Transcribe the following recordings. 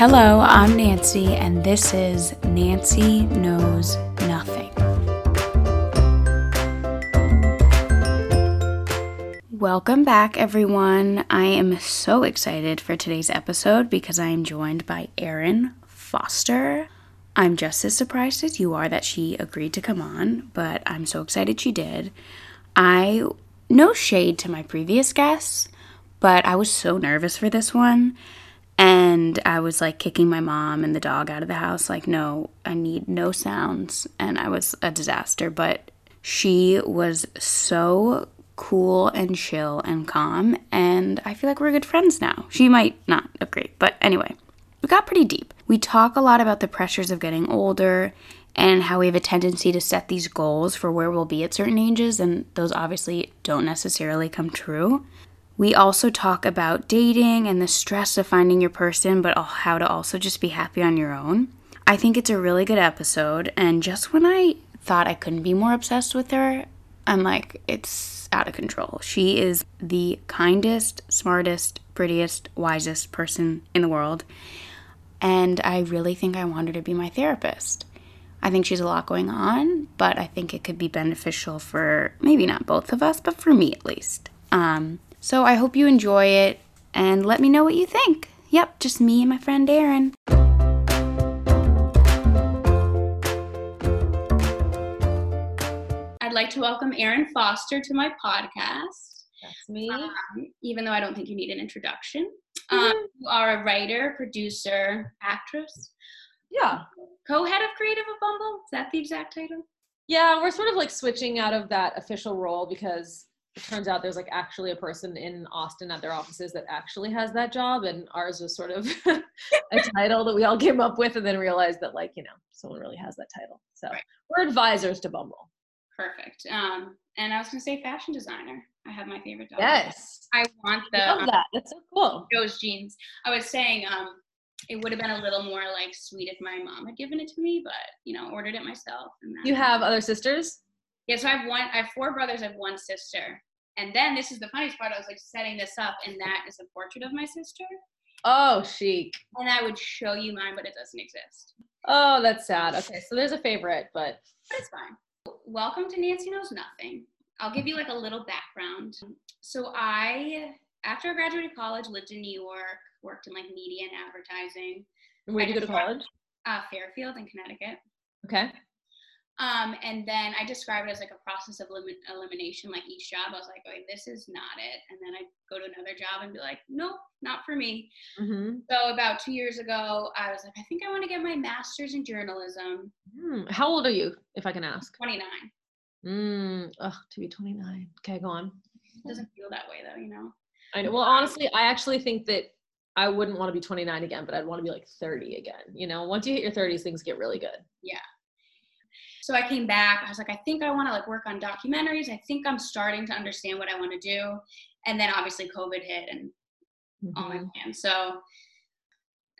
Hello, I'm Nancy, and this is Nancy Knows Nothing. Welcome back, everyone. I am so excited for today's episode because I am joined by Erin Foster. I'm just as surprised as you are that she agreed to come on, but I'm so excited she did. I, no shade to my previous guests, but I was so nervous for this one. And I was like kicking my mom and the dog out of the house, like, no, I need no sounds. And I was a disaster. But she was so cool and chill and calm. And I feel like we're good friends now. She might not agree. But anyway, we got pretty deep. We talk a lot about the pressures of getting older and how we have a tendency to set these goals for where we'll be at certain ages, and those obviously don't necessarily come true. We also talk about dating and the stress of finding your person, but how to also just be happy on your own. I think it's a really good episode, and just when I thought I couldn't be more obsessed with her, I'm like, it's out of control. She is the kindest, smartest, prettiest, wisest person in the world, and I really think I want her to be my therapist. I think she's a lot going on, but I think it could be beneficial for maybe not both of us, but for me at least. Um, so I hope you enjoy it and let me know what you think. Yep, just me and my friend Erin. I'd like to welcome Erin Foster to my podcast. That's me. Um, even though I don't think you need an introduction. Um, you are a writer, producer, actress, Yeah. co-head of creative of Bumble. Is that the exact title? Yeah, we're sort of like switching out of that official role because it turns out there's like actually a person in Austin at their offices that actually has that job, and ours was sort of a title that we all came up with and then realized that like, you know, someone really has that title. So Right. we're advisors to Bumble. Perfect. Um, and I was gonna say fashion designer. I have my favorite dog. Yes. I want the I love um, that. That's so cool. Those jeans. I was saying um, it would have been a little more like sweet if my mom had given it to me, but you know, ordered it myself. And You have other sisters? yeah. So I have one. I have four brothers. I have one sister. And then this is the funniest part. I was like setting this up, and that is a portrait of my sister. Oh, chic. And I would show you mine, but it doesn't exist. Oh, that's sad. Okay, so there's a favorite, but But it's fine. Welcome to Nancy Knows Nothing. I'll give you like a little background. So I, after I graduated college, lived in New York, worked in like media and advertising, where did you go to college? uh, Fairfield in Connecticut. Okay. Um, and then I describe it as like a process of elim- elimination. Like each job, I was like, okay, this is not it. And then I go to another job and be like, nope, not for me. Mm-hmm. So about two years ago, I was like, I think I want to get my master's in journalism. Hmm. How old are you, if I can ask? 29. Mm, ugh, to be 29. Okay, go on. It doesn't feel that way though, you know. I know. Well, honestly, I actually think that I wouldn't want to be 29 again, but I'd want to be like 30 again. You know, once you hit your 30s, things get really good. So I came back. I was like, I think I want to like work on documentaries. I think I'm starting to understand what I want to do. And then obviously COVID hit and all my Mhm. plans. So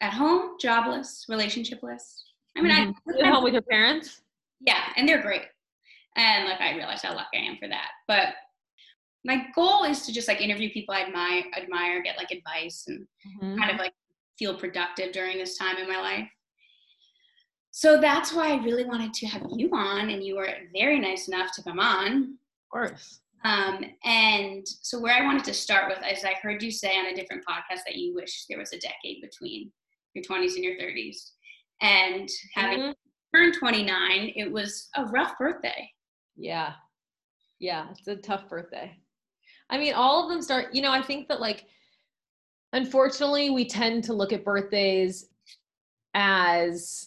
at home, jobless, relationshipless. I mean, Mhm. You at home with your parents? yeah, and they're great. And like I realized how lucky I am for that. But my goal is to just like interview people I admire, admire, get like advice, and Mhm. kind of like feel productive during this time in my life. So that's why I really wanted to have you on, and you were very nice enough to come on. Of course. Um, and so where I wanted to start with is I heard you say on a different podcast that you wish there was a decade between your 20s and your 30s. And having Mhm. turned 29, it was a rough birthday. Yeah. Yeah, it's a tough birthday. I mean, all of them start, you know, I think that like unfortunately we tend to look at birthdays as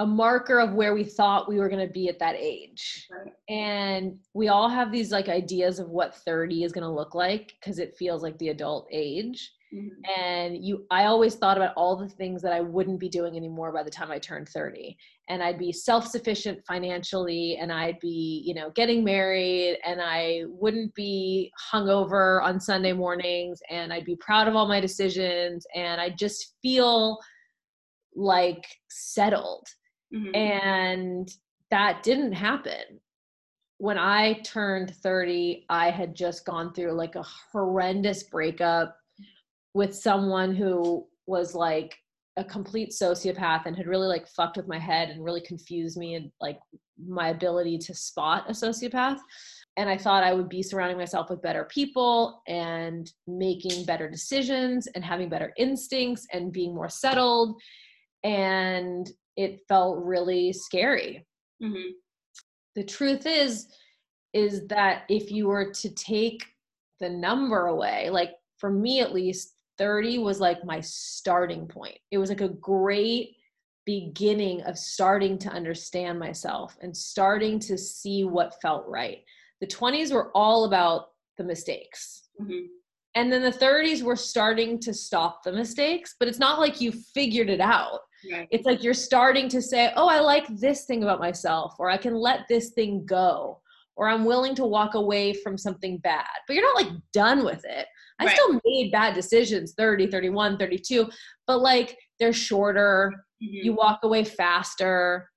a marker of where we thought we were going to be at that age. Right. And we all have these like ideas of what 30 is going to look like because it feels like the adult age Mhm. and you i always thought about all the things that i wouldn't be doing anymore by the time i turned 30 and i'd be self-sufficient financially and i'd be you know getting married and i wouldn't be hungover on sunday mornings and i'd be proud of all my decisions and i just feel like settled Mhm. and that didn't happen when i turned 30 i had just gone through like a horrendous breakup with someone who was like a complete sociopath and had really like fucked with my head and really confused me and like my ability to spot a sociopath and I thought I would be surrounding myself with better people and making better decisions and having better instincts and being more settled. And it felt really scary. Mm-hmm. The truth is, is that if you were to take the number away, like for me at least, 30 was like my starting point. It was like a great beginning of starting to understand myself and starting to see what felt right the 20s were all about the mistakes. Mm-hmm. And then the 30s were starting to stop the mistakes, but it's not like you figured it out. Right. It's like you're starting to say, oh, I like this thing about myself, or I can let this thing go, or I'm willing to walk away from something bad. But you're not like done with it. I right. still made bad decisions 30, 31, 32, but like they're shorter. Mm-hmm. You walk away faster.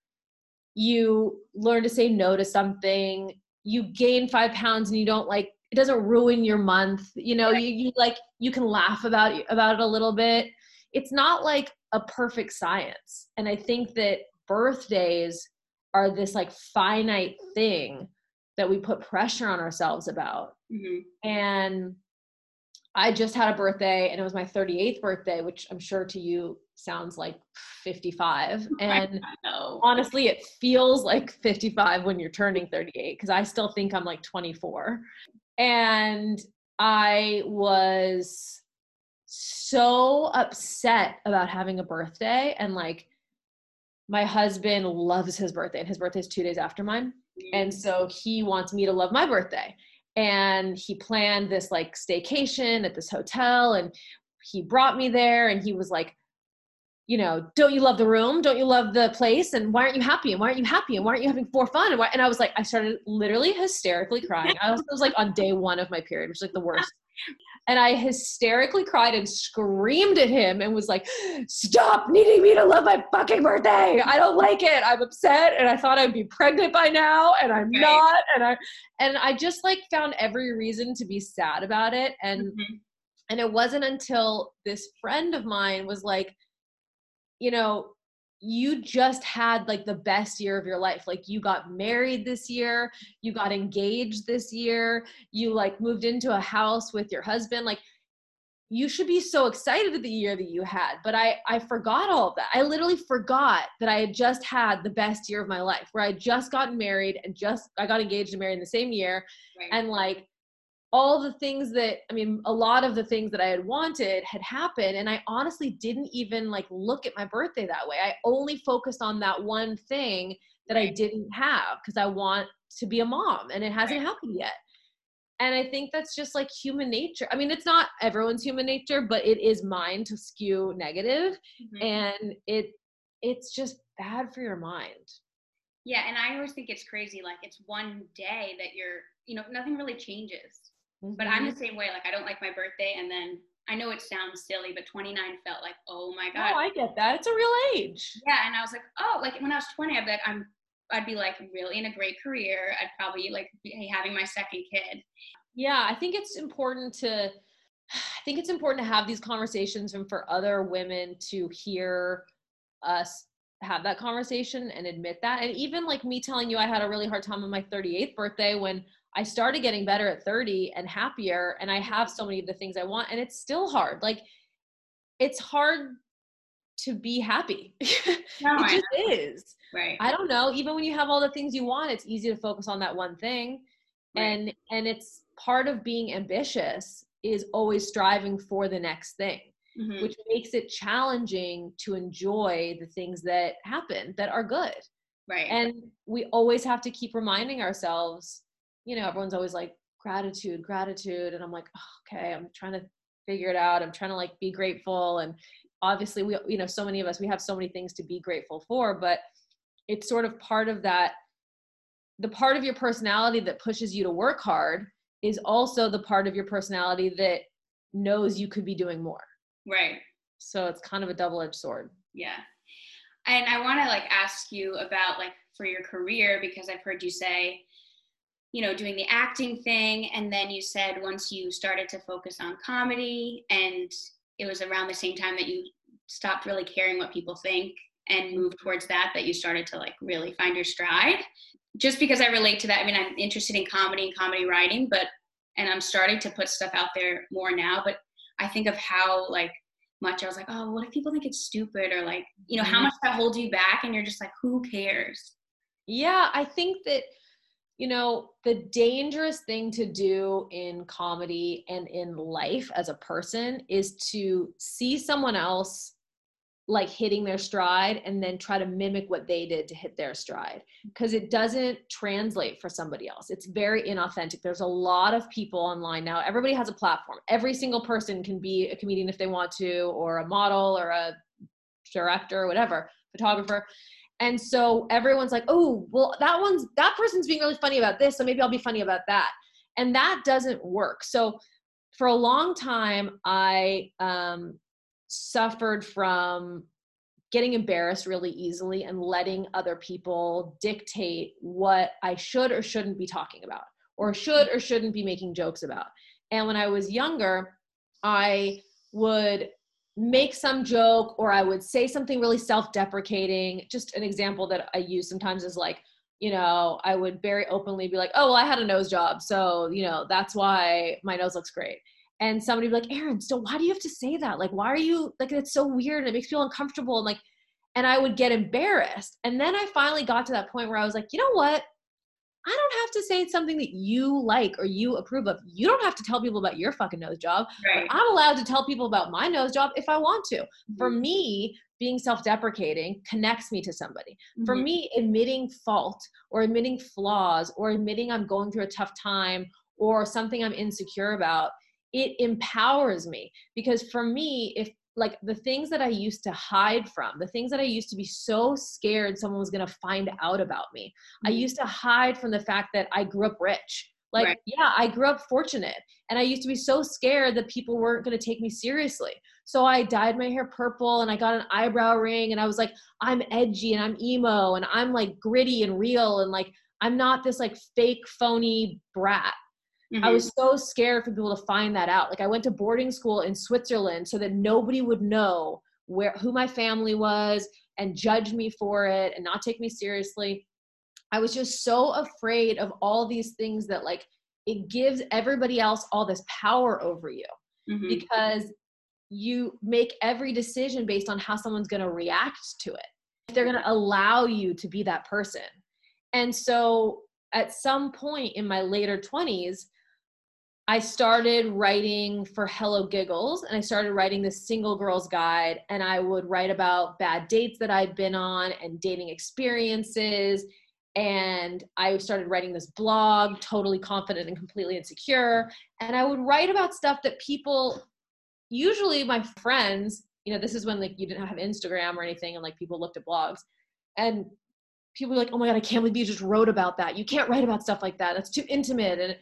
You learn to say no to something you gain five pounds and you don't like it doesn't ruin your month you know right. you, you like you can laugh about about it a little bit it's not like a perfect science. And i think that birthdays are this like finite thing that we put pressure on ourselves about. Mm-hmm. and i just had a birthday and it was my 38th birthday which i'm sure to you sounds like 55 and honestly it feels like 55 when you're turning 38 because i still think i'm like 24 and i was so upset about having a birthday and like my husband loves his birthday and his birthday is two days after mine and mm. so he wants me to love my birthday and he planned this like staycation at this hotel and he brought me there and he was like you know, don't you love the room? Don't you love the place? And why aren't you happy? And why aren't you happy? And why aren't you having more fun? And, why, and I was like, I started literally hysterically crying. I was, was like on day one of my period, which is like the worst. And I hysterically cried and screamed at him and was like, stop needing me to love my fucking birthday. I don't like it. I'm upset. And I thought I'd be pregnant by now and I'm right. not. And I, and I just like found every reason to be sad about it. And, mm-hmm. and it wasn't until this friend of mine was like, you know, you just had like the best year of your life. Like you got married this year, you got engaged this year, you like moved into a house with your husband. Like you should be so excited at the year that you had. But I I forgot all of that. I literally forgot that I had just had the best year of my life where I just gotten married and just I got engaged and married in the same year. Right. And like all the things that i mean a lot of the things that i had wanted had happened and i honestly didn't even like look at my birthday that way. I only focused on that one thing that i didn't have because i want to be a mom and it hasn't right. happened yet. And i think that's just like human nature. I mean it's not everyone's human nature but it is mine to skew negative, mm-hmm. and it it's just bad for your mind. Yeah and i always think it's crazy like it's one day that you're you know nothing really changes Mm-hmm. But I'm the mm-hmm. same way. Like I don't like my birthday, and then I know it sounds silly, but 29 felt like, oh my god. Oh, I get that. It's a real age. Yeah, and I was like, oh, like when I was 20, I'd be like, I'm, I'd be like really in a great career. I'd probably like be having my second kid. Yeah, I think it's important to. I think it's important to have these conversations and for other women to hear us have that conversation and admit that. And even like me telling you I had a really hard time on my 38th birthday when I started getting better at 30 and happier and I have so many of the things I want and it's still hard. Like it's hard to be happy. No, it just is. Right. I don't know, even when you have all the things you want, it's easy to focus on that one thing. Right. And and it's part of being ambitious is always striving for the next thing. Mm-hmm. Which makes it challenging to enjoy the things that happen that are good. Right. And we always have to keep reminding ourselves you know, everyone's always like gratitude, gratitude. And I'm like, oh, okay, I'm trying to figure it out. I'm trying to like be grateful. And obviously we, you know, so many of us, we have so many things to be grateful for, but it's sort of part of that. The part of your personality that pushes you to work hard is also the part of your personality that knows you could be doing more. Right. So it's kind of a double edged sword. Yeah. And I want to like ask you about like for your career because I've heard you say you know doing the acting thing and then you said once you started to focus on comedy and it was around the same time that you stopped really caring what people think and moved towards that that you started to like really find your stride? Just because i relate to that i mean i'm interested in comedy and comedy writing but and i'm starting to put stuff out there more now but i think of how like much i was like oh what if people think it's stupid? or like you know how Mm-hmm. much that holds you back and you're just like who cares? Yeah, I think that, you know, the dangerous thing to do in comedy and in life as a person is to see someone else like hitting their stride and then try to mimic what they did to hit their stride because it doesn't translate for somebody else. It's very inauthentic. There's a lot of people online now. Everybody has a platform. Every single person can be a comedian if they want to, or a model, or a director, or whatever, photographer. And so everyone's like, oh, well, that one's that person's being really funny about this, so maybe I'll be funny about that. And that doesn't work. So for a long time, I um, suffered from getting embarrassed really easily and letting other people dictate what I should or shouldn't be talking about, or should or shouldn't be making jokes about. And when I was younger, I would make some joke or I would say something really self deprecating. Just an example that I use sometimes is like, you know, I would very openly be like, oh, well, I had a nose job. So, you know, that's why my nose looks great. And somebody would be like, Erin, so why do you have to say that? Like, why are you like, it's so weird and it makes me feel uncomfortable. And like, and I would get embarrassed. And then I finally got to that point where I was like, you know what? I don't have to say something that you like or you approve of. You don't have to tell people about your fucking nose job. right I'm allowed to tell people about my nose job if I want to. For Mhm. me, being self deprecating connects me to somebody. For Mhm. me, admitting fault or admitting flaws or admitting I'm going through a tough time or something I'm insecure about, it empowers me. Because for me, if like the things that I used to hide from, the things that I used to be so scared someone was going to find out about me, I Mhm. used to hide from the fact that I grew up rich. Like, Right. yeah, I grew up fortunate. And I used to be so scared that people weren't going to take me seriously. So I dyed my hair purple and I got an eyebrow ring and I was like, I'm edgy and I'm emo and I'm like gritty and real and like, I'm not this like fake, phony brat. I Mhm. was so scared for people to find that out. Like I went to boarding school in Switzerland so that nobody would know where who my family was and judge me for it and not take me seriously. I was just so afraid of all these things that like it gives everybody else all this power over you Mhm. because you make every decision based on how someone's going to react to it. If they're going to allow you to be that person. And so at some point in my later 20s, I started writing for Hello Giggles and I started writing the single girls guide and I would write about bad dates that I'd been on and dating experiences and I started writing this blog totally confident and completely insecure and I would write about stuff that people usually my friends you know this is when like you didn't have Instagram or anything and like people looked at blogs and people were like oh my god I can't believe you just wrote about that. You can't write about stuff like that. That's too intimate and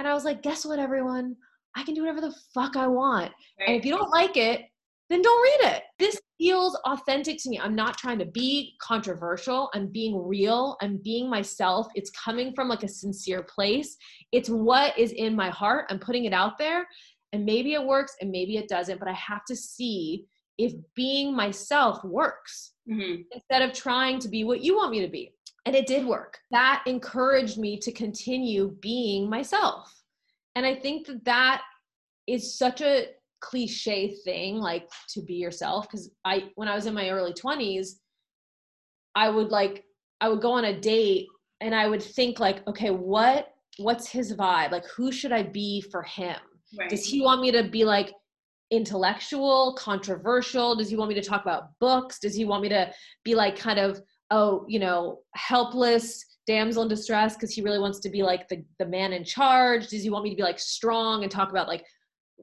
and I was like, guess what, everyone? I can do whatever the fuck I want. And if you don't like it, then don't read it. This feels authentic to me. I'm not trying to be controversial. I'm being real. I'm being myself. It's coming from like a sincere place. It's what is in my heart. I'm putting it out there. And maybe it works and maybe it doesn't, but I have to see if being myself works Mhm. instead of trying to be what you want me to be. And it did work. That encouraged me to continue being myself. And I think that that is such a cliche thing like to be yourself because I when I was in my early 20s I would like I would go on a date and I would think like okay what what's his vibe like who should I be for him Right. does he want me to be like intellectual, controversial? Does he want me to talk about books? Does he want me to be like kind of, oh, you know, helpless damsel in distress because he really wants to be like the, the man in charge? Does he want me to be like strong and talk about like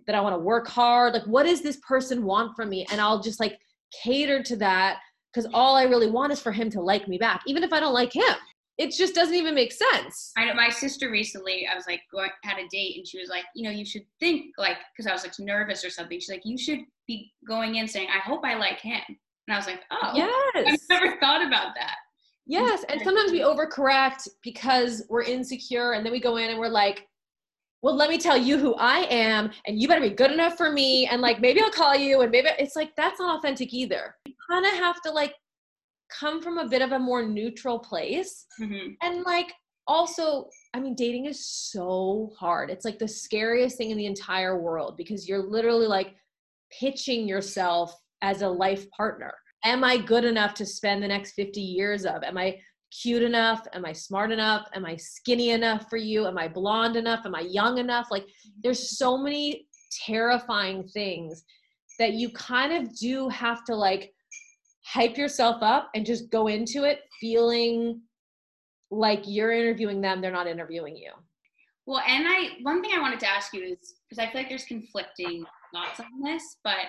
that I want to work hard? Like, what does this person want from me? And I'll just like cater to that because all I really want is for him to like me back, even if I don't like him. It just doesn't even make sense. I know my sister recently, I was like, going, had a date, and she was like, you know, you should think like, because I was like nervous or something. She's like, you should be going in saying, I hope I like him. And I was like, oh, Yes. I've never thought about that. Yes, and sometimes we overcorrect because we're insecure, and then we go in and we're like, well, let me tell you who I am, and you better be good enough for me. And like, maybe I'll call you, and maybe it's like, that's not authentic either. You kind of have to like come from a bit of a more neutral place. Mhm. And like, also, I mean, dating is so hard. It's like the scariest thing in the entire world because you're literally like pitching yourself as a life partner. Am I good enough to spend the next 50 years of? Am I cute enough? Am I smart enough? Am I skinny enough for you? Am I blonde enough? Am I young enough? Like, there's so many terrifying things that you kind of do have to like hype yourself up and just go into it feeling like you're interviewing them, they're not interviewing you. Well, and I one thing I wanted to ask you is because I feel like there's conflicting thoughts on this, but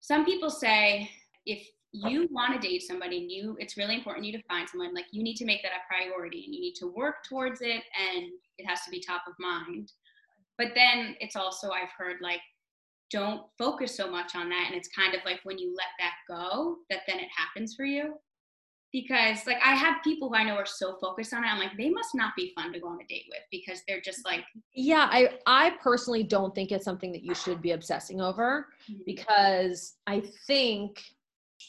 some people say if you want to date somebody you it's really important you to find someone like you need to make that a priority and you need to work towards it and it has to be top of mind. But then it's also I've heard like don't focus so much on that and it's kind of like when you let that go that then it happens for you because like I have people who I know are so focused on it. I'm like, they must not be fun to go on a date with because they're just like, Yeah, I I personally don't think it's something that you should be obsessing over because I think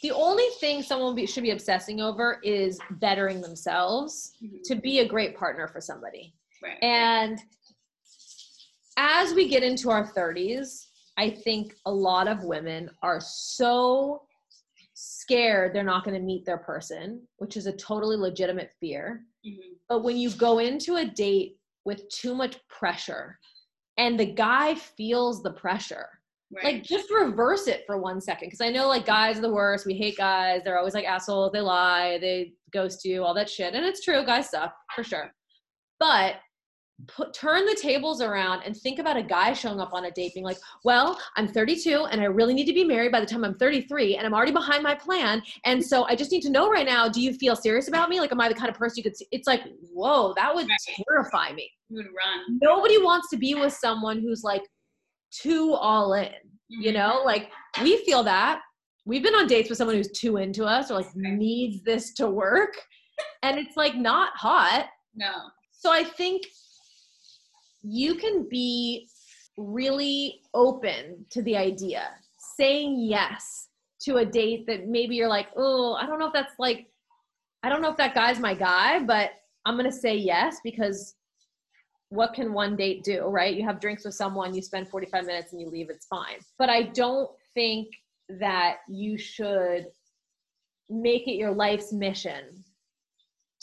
the only thing someone be, should be obsessing over is bettering themselves Mhm. to be a great partner for somebody. right. And as we get into our 30s, I think a lot of women are so scared they're not going to meet their person, which is a totally legitimate fear. Mhm. But when you go into a date with too much pressure and the guy feels the pressure, right. like just reverse it for one second. Cause I know like guys are the worst. We hate guys. They're always like assholes. They lie, they ghost you, all that shit. And it's true. Guys suck for sure. But put turn the tables around and think about a guy showing up on a date being like, well, I'm 32 and I really need to be married by the time I'm 33 and I'm already behind my plan. And so I just need to know right now, do you feel serious about me? Like, am I the kind of person you could see? It's like, whoa, that would Right. terrify me. you would run. Nobody wants to be with someone who's like too all in you Mhm. know like we feel that we've been on dates with someone who's too into us or like needs this to work and it's like not hot No. so i think you can be really open to the idea saying yes to a date that maybe you're like oh i don't know if that's like i don't know if that guy's my guy but i'm gonna say yes because what can one date do right? You have drinks with someone you spend 45 minutes and you leave it's fine. But i don't think that you should make it your life's mission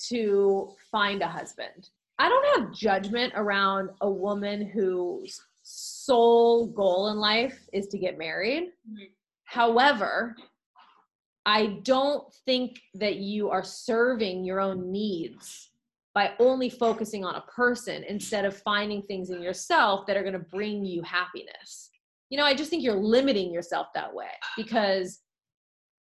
to find a husband I don't have judgment around a woman whose sole goal in life is to get married. Mhm. However, I don't think that you are serving your own needs by only focusing on a person instead of finding things in yourself that are going to bring you happiness. You know, I just think you're limiting yourself that way because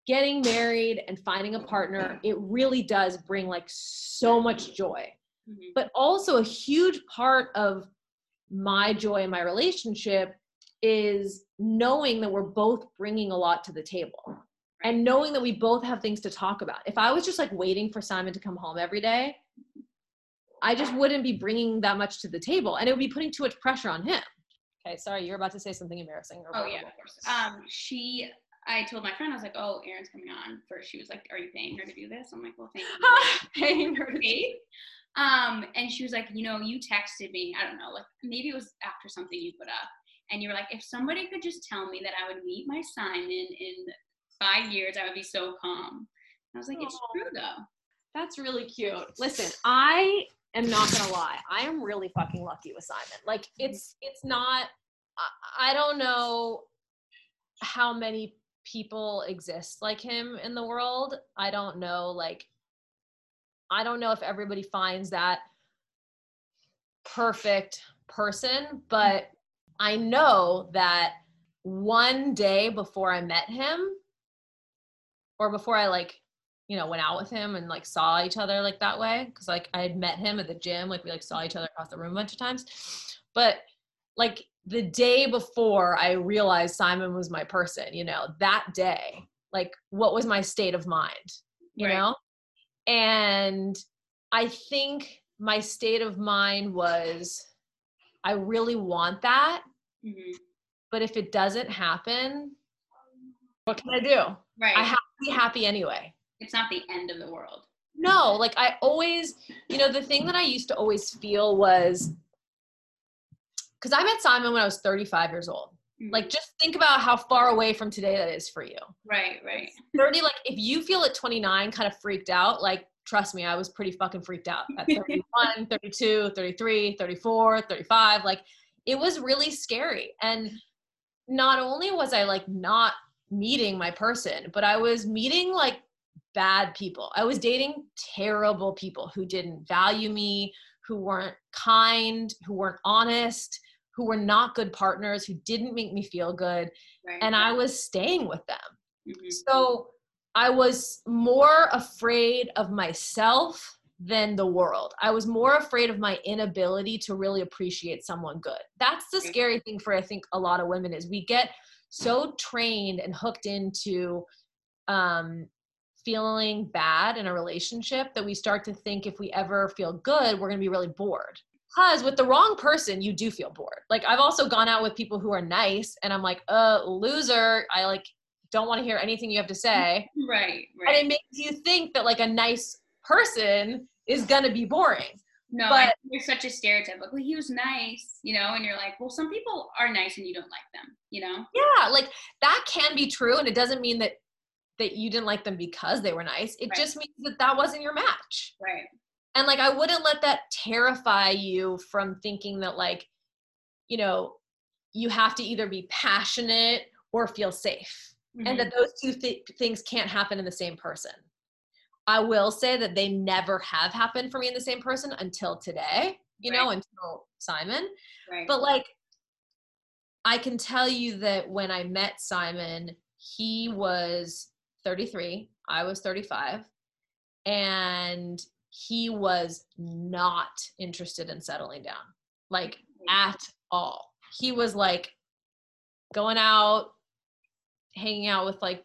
getting married and finding a partner, it really does bring like so much joy Mhm. but also a huge part of my joy in my relationship is knowing that we're both bringing a lot to the table and knowing that we both have things to talk about. If I was just like waiting for Simon to come home every day, I just wouldn't be bringing that much to the table and it would be putting too much pressure on him. Okay, sorry, you're about to say something embarrassing. or Oh yeah, of course. Um, she, I told my friend, I was like, "Oh, Erin's coming on." First, she was like, "Are you paying her to do this?" I'm like, "Well, thank you." paying her to date. Um, and she was like, "You know, you texted me. I don't know, like maybe it was after something you put up, and you were like, if somebody could just tell me that I would meet my Simon in five years, I would be so calm." I was like, "It's true though." That's really cute. Listen, I am not gonna lie. I am really fucking lucky with Simon. Like it's it's not. I, I don't know how many people exist like him in the world. I don't know. Like I don't know if everybody finds that perfect person, but I know that one day before I met him, or before I like you know, went out with him and like saw each other like that way. Cause like I had met him at the gym, like we like saw each other across the room a bunch of times. But like the day before I realized Simon was my person, you know, that day, like what was my state of mind, you Right. know? And I think my state of mind was I really want that. Mhm. But if it doesn't happen, what can I do? Right. I have to be happy anyway. it's not the end of the world. No, like I always, you know, the thing that I used to always feel was because I met Simon when I was 35 years old. Like, just think about how far away from today that is for you. right, right. 30, like, if you feel at 29 kind of freaked out, like, trust me, I was pretty fucking freaked out at 31, 32, 33, 34, 35. Like, it was really scary. And not only was I like not meeting my person, but I was meeting like bad people. I was dating terrible people who didn't value me, who weren't kind, who weren't honest, who were not good partners, who didn't make me feel good. Right. And I was staying with them. Mhm. So I was more afraid of myself than the world. I was more afraid of my inability to really appreciate someone good. That's the scary thing for I think a lot of women is we get so trained and hooked into um feeling bad in a relationship that we start to think if we ever feel good, we're going to be really bored. Because with the wrong person, you do feel bored. Like I've also gone out with people who are nice and I'm like, uh, loser. I like don't want to hear anything you have to say. Right, right And it makes you think that like a nice person is gonna be boring. No, but- there's such a stereotype. Like, well, he was nice, you know, and you're like, well, some people are nice and you don't like them, you know? Yeah, like that can be true, and it doesn't mean that that you didn't like them because they were nice. It Right. just means that that wasn't your match. Right. And like I wouldn't let that terrify you from thinking that like, you know, you have to either be passionate or feel safe. Mhm. and that those two th- things can't happen in the same person. I will say that they never have happened for me in the same person until today, you know, until Simon. right. But like, I can tell you that when I met Simon, he was 33, I was 35, and he was not interested in settling down, like at all. He was like going out, hanging out with like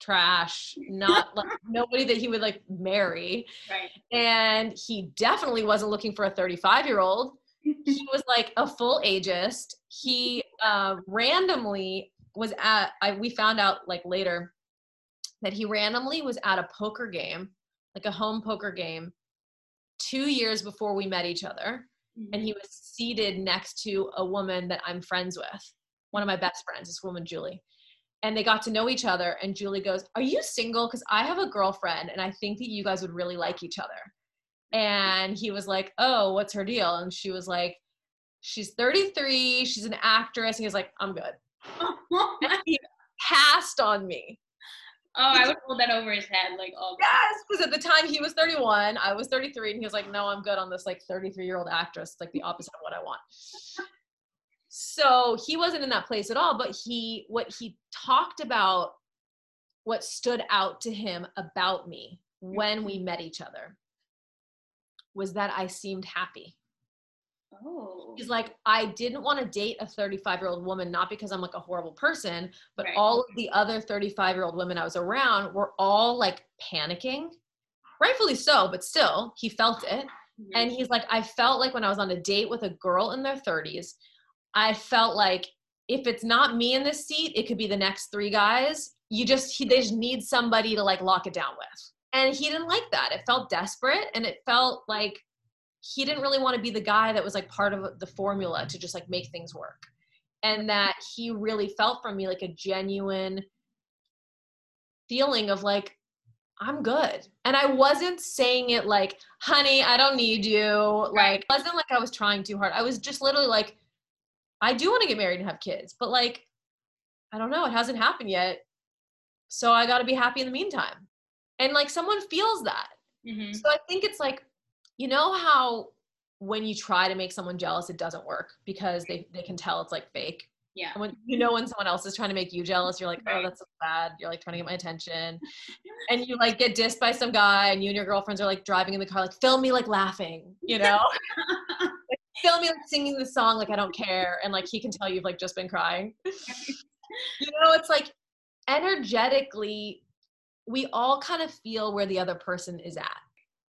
trash, not like nobody that he would like marry. right. And he definitely wasn't looking for a 35 year old. He was like a full ageist. He uh, randomly was at, I, we found out like later that he randomly was at a poker game, like a home poker game, two years before we met each other and he mm-hmm. was seated next to a woman that I'm friends with, one of my best friends, this woman, Julie. And they got to know each other. And Julie goes, Are you single? Because I have a girlfriend and I think that you guys would really like each other. And he was like, Oh, what's her deal? And she was like, She's 33, she's an actress. And he was like, I'm good. And he passed on me. Oh, I would hold that over his head, like, oh, Yes, because at the time he was 31, I was 33, and he was like, "No, I'm good on this like 33 year old actress, It's like the opposite of what I want." So he wasn't in that place at all, but he what he talked about, what stood out to him about me when we mm-hmm. met each other, was that I seemed happy. Oh. He's like, I didn't want to date a 35 year old woman, not because I'm like a horrible person, but Right. all of the other 35 year old women I was around were all like panicking. Rightfully so, but still, he felt it. Mhm. And he's like, I felt like when I was on a date with a girl in their 30s, I felt like if it's not me in this seat, it could be the next three guys. You just, he, they just need somebody to like lock it down with. And he didn't like that. It felt desperate and it felt like he didn't really want to be the guy that was like part of the formula to just like make things work. And that he really felt from me like a genuine feeling of like, I'm good. And I wasn't saying it like, honey, I don't need you. Like, it wasn't like I was trying too hard. I was just literally like, I do want to get married and have kids, but like, I don't know, it hasn't happened yet. So I got to be happy in the meantime. And like, someone feels that. Mhm. So I think it's like, you know how when you try to make someone jealous, it doesn't work because they, they can tell it's like fake. Yeah. And when you know when someone else is trying to make you jealous, you're like, oh, that's so bad. You're like trying to get my attention. and you like get dissed by some guy and you and your girlfriends are like driving in the car, like, film me like laughing, you know? like, film me like singing the song like I don't care. And like he can tell you've like just been crying. you know, it's like energetically, we all kind of feel where the other person is at.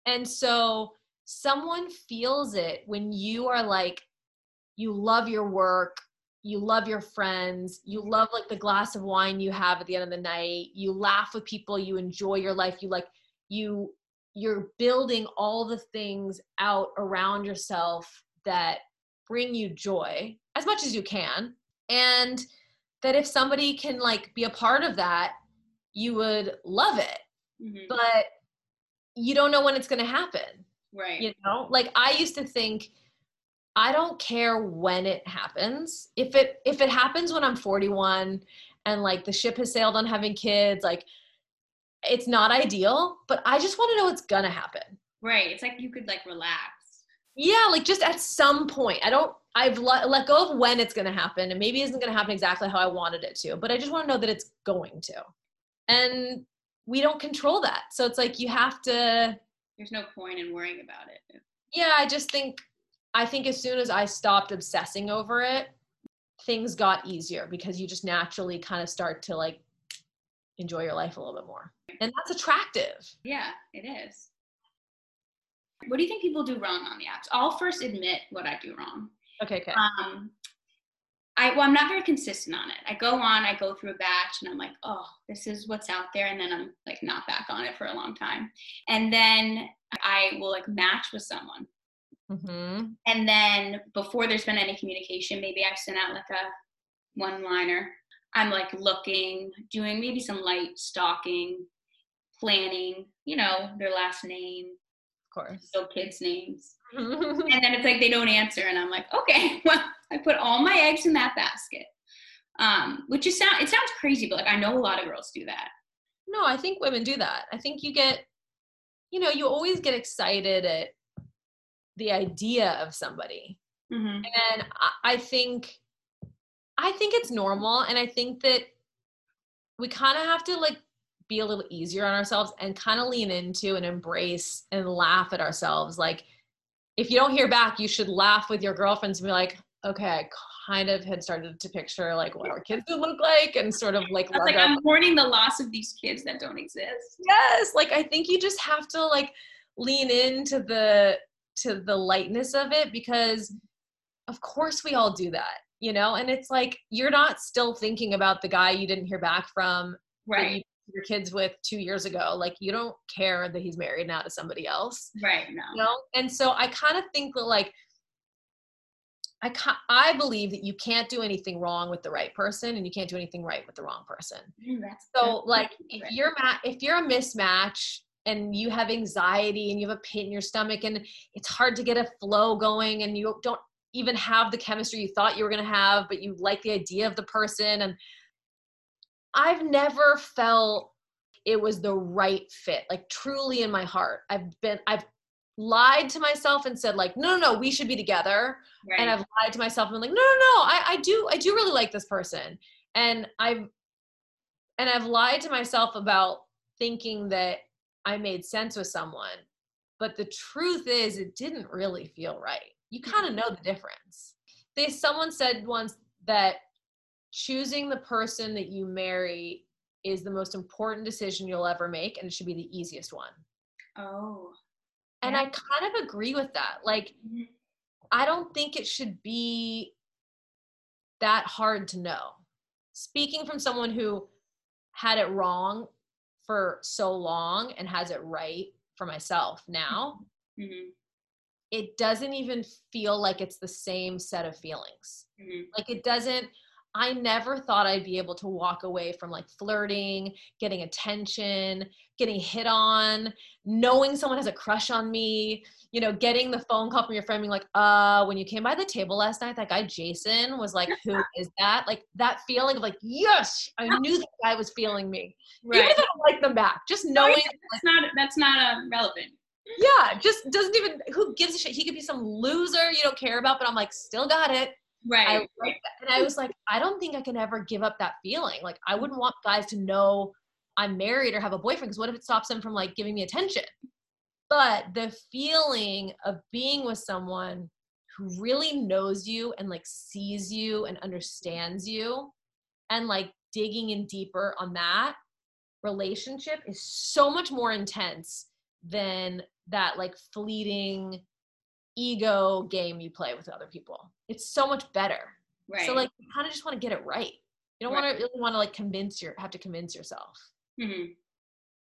And so someone feels it when you are like you love your work, you love your friends, you love like the glass of wine you have at the end of the night, you laugh with people, you enjoy your life, you like you you're building all the things out around yourself that bring you joy as much as you can. And that if somebody can like be a part of that you would love it. Mm-hmm. but you don't know when it's going to happen right. you know? Like i used to think i don't care when it happens. If it if it happens when i'm 41 and like the ship has sailed on having kids like it's not ideal but i just want to know what's gonna happen. Right. It's like you could like relax. Yeah like just at some point. I don't i've let, let go of when it's gonna happen and maybe it isn't gonna happen exactly how i wanted it to but i just want to know that it's going to. And we don't control that. So it's like you have to there's no point in worrying about it. Yeah i just think i think as soon as i stopped obsessing over it things got easier because you just naturally kind of start to like enjoy your life a little bit more. And that's attractive. Yeah it is. What do you think people do wrong on the apps? I'll first admit what i do wrong. Okay okay. Um I well, I'm not very consistent on it. I go on, I go through a batch, and I'm like, oh, this is what's out there, and then I'm like not back on it for a long time, and then I will like match with someone, mm-hmm. and then before there's been any communication, maybe I send out like a one-liner. I'm like looking, doing maybe some light stalking, planning, you know, their last name, of course, still kids' names, and then it's like they don't answer, and I'm like, okay, well I put all my eggs in that basket. Um, which is sound it sounds crazy, but like I know a lot of girls do that. No, I think women do that. I think you get, you know, you always get excited at the idea of somebody. Mm-hmm. And I, I think I think it's normal and I think that we kind of have to like be a little easier on ourselves and kind of lean into and embrace and laugh at ourselves like if you don't hear back you should laugh with your girlfriends and be like okay, I kind of had started to picture like what our kids would look like and sort of like like I'm mourning the loss of these kids that don't exist. Yes, like I think you just have to like lean into the to the lightness of it because of course we all do that, you know? And it's like you're not still thinking about the guy you didn't hear back from right your kids with two years ago like you don't care that he's married now to somebody else right no you know? and so i kind of think that like I I believe that you can't do anything wrong with the right person, and you can't do anything right with the wrong person. Mm, so, like, if you're ma- if you're a mismatch and you have anxiety and you have a pit in your stomach and it's hard to get a flow going and you don't even have the chemistry you thought you were going to have, but you like the idea of the person, and I've never felt it was the right fit like truly in my heart. I've been i've lied to myself and said like no no no we should be together. Right. and i've lied to myself and been like no no no I, I do i do really like this person. And i've and i've lied to myself about thinking that i made sense with someone but the truth is it didn't really feel right. You kind of mm-hmm. know the difference. They someone said once that choosing the person that you marry is the most important decision you'll ever make and it should be the easiest one oh and yeah. I kind of agree with that. Like, mm-hmm. I don't think it should be that hard to know. Speaking from someone who had it wrong for so long and has it right for myself now, mm-hmm. it doesn't even feel like it's the same set of feelings. Mm-hmm. Like, it doesn't I never thought I'd be able to walk away from like flirting, getting attention, getting hit on, knowing someone has a crush on me, you know, getting the phone call from your friend being like, uh, when you came by the table last night, that guy Jason was like, who is that? Like that feeling of like, yes, I knew that guy was feeling me. Right. Even if I don't like them back, just knowing that's not that's not uh, relevant. Yeah, just doesn't even who gives a shit. He could be some loser you don't care about, but I'm like, still got it Right. I, and I was like, I don't think I can ever give up that feeling. Like, I wouldn't want guys to know I'm married or have a boyfriend because what if it stops them from like giving me attention? But the feeling of being with someone who really knows you and like sees you and understands you and like digging in deeper on that relationship is so much more intense than that like fleeting ego game you play with other people. It's so much better. Right. So like you kind of just want to get it right. You don't Right. want to really want to like convince your have to convince yourself. hmm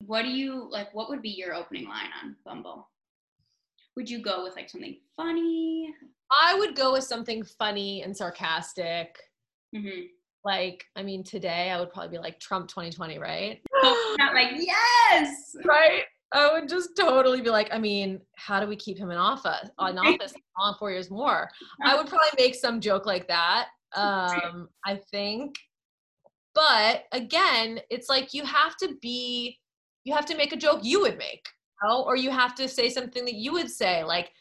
What do you like? What would be your opening line on Bumble? Would you go with like something funny? I would go with something funny and sarcastic. hmm Like, I mean, today I would probably be like Trump 2020, right? Not like yes. right? I would just totally be like, I mean, how do we keep him in office on office on four years more? I would probably make some joke like that. Um, I think. But again, it's like you have to be, you have to make a joke you would make, you know? or you have to say something that you would say. Like,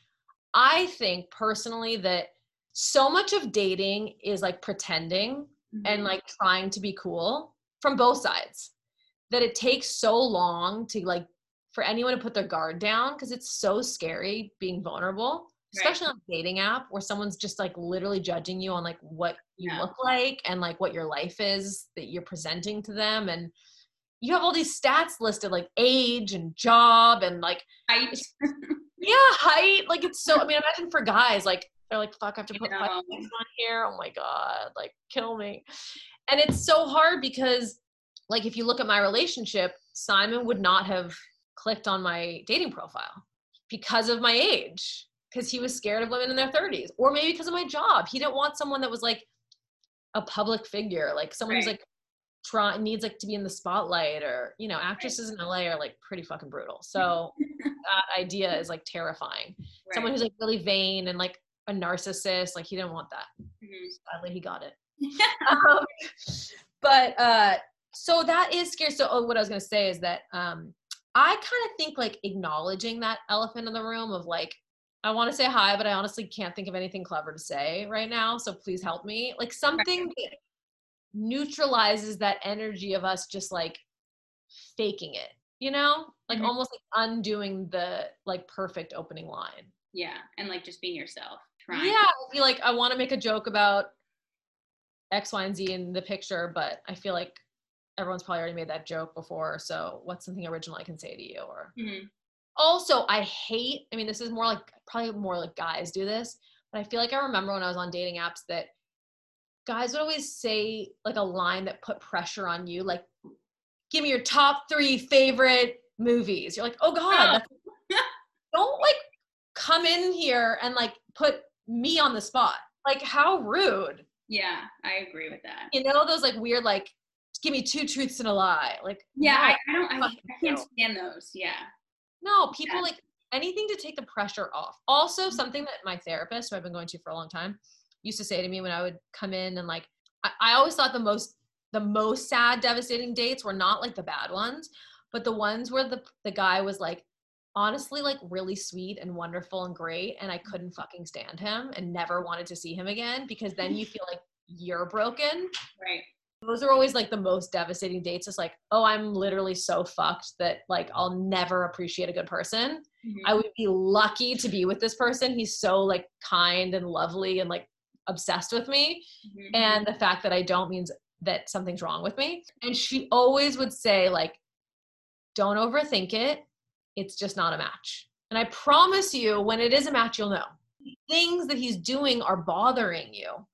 I think personally that so much of dating is like pretending and Mhm. like trying to be cool from both sides that it takes so long to like for anyone to put their guard down because it's so scary being vulnerable Right. especially on a dating app where someone's just like literally judging you on like what you Yeah. look like and like what your life is that you're presenting to them and you have all these stats listed like age and job and like I, yeah height like it's so i mean imagine for guys like they're like fuck i have to put five know. on here oh my god like kill me and it's so hard because like if you look at my relationship simon would not have clicked on my dating profile because of my age because he was scared of women in their 30s or maybe because of my job. He didn't want someone that was like a public figure like someone who's like try needs like to be in the spotlight or you know actresses in la are like pretty fucking brutal. So that idea is like terrifying. Someone who's like really vain and like a narcissist like he didn't want that. Mhm. sadly he got it. Um, but uh so that is scary. So oh, what i was going to say is that um i kind of think like acknowledging that elephant in the room of like i want to say hi but i honestly can't think of anything clever to say right now so please help me like something that neutralizes that energy of us just like faking it you know like Mhm. almost like undoing the like perfect opening line yeah, and like just being yourself. Trying. yeah, feel like I want to make a joke about X, Y, and Z in the picture, but I feel like everyone's probably already made that joke before. So what's something original I can say to you? Or Mhm. also, I hate. I mean, this is more like probably more like guys do this, but I feel like I remember when I was on dating apps that guys would always say like a line that put pressure on you, like "Give me your top three favorite movies." You're like, "Oh God." that's- don't like come in here and like put me on the spot. Like how rude. Yeah, I agree with that. You know those like weird like give me two truths and a lie. Like Yeah, no, I, I don't. I, I can't no. stand those. Yeah. no, people Yeah. like anything to take the pressure off. Also, mm-hmm. something that my therapist, who I've been going to for a long time, used to say to me when I would come in and like I, I always thought the most the most sad, devastating dates were not like the bad ones, but the ones where the the guy was like honestly like really sweet and wonderful and great and I couldn't fucking stand him and never wanted to see him again because then you feel like you're broken. Right. Those are always like the most devastating dates. It's like, oh, I'm literally so fucked that like I'll never appreciate a good person. Mhm. I would be lucky to be with this person. He's so like kind and lovely and like obsessed with me. Mhm. And the fact that I don't means that something's wrong with me. And she always would say, like, don't overthink it. It's just not a match. And I promise you, when it is a match, you'll know. Things that he's doing are bothering you.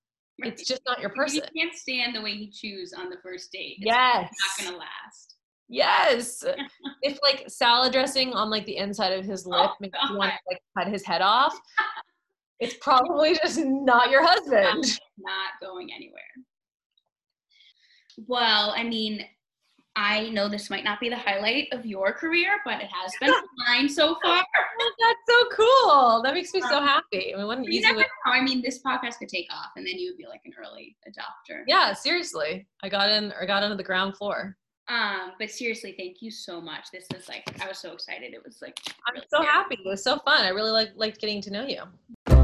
Right. It's just not your person. You can't stand the way he chews on the first date. It's Yes. not gonna last. Yes. if like salad dressing on like the inside of his lip Oh, makes you want to like cut his head off, it's probably just not your husband. Not going anywhere. Well, I mean, I know this might not be the highlight of your career, but it has been mine so far. That's so cool. That makes me so happy. I mean, what an easy way. know. I mean, this podcast could take off, and then you would be like an early adopter. Yeah, seriously. I got in or got into the ground floor. Um, but seriously, thank you so much. This is like, I was so excited. It was like, I'm so happy. It was so fun. I really like liked getting to know you.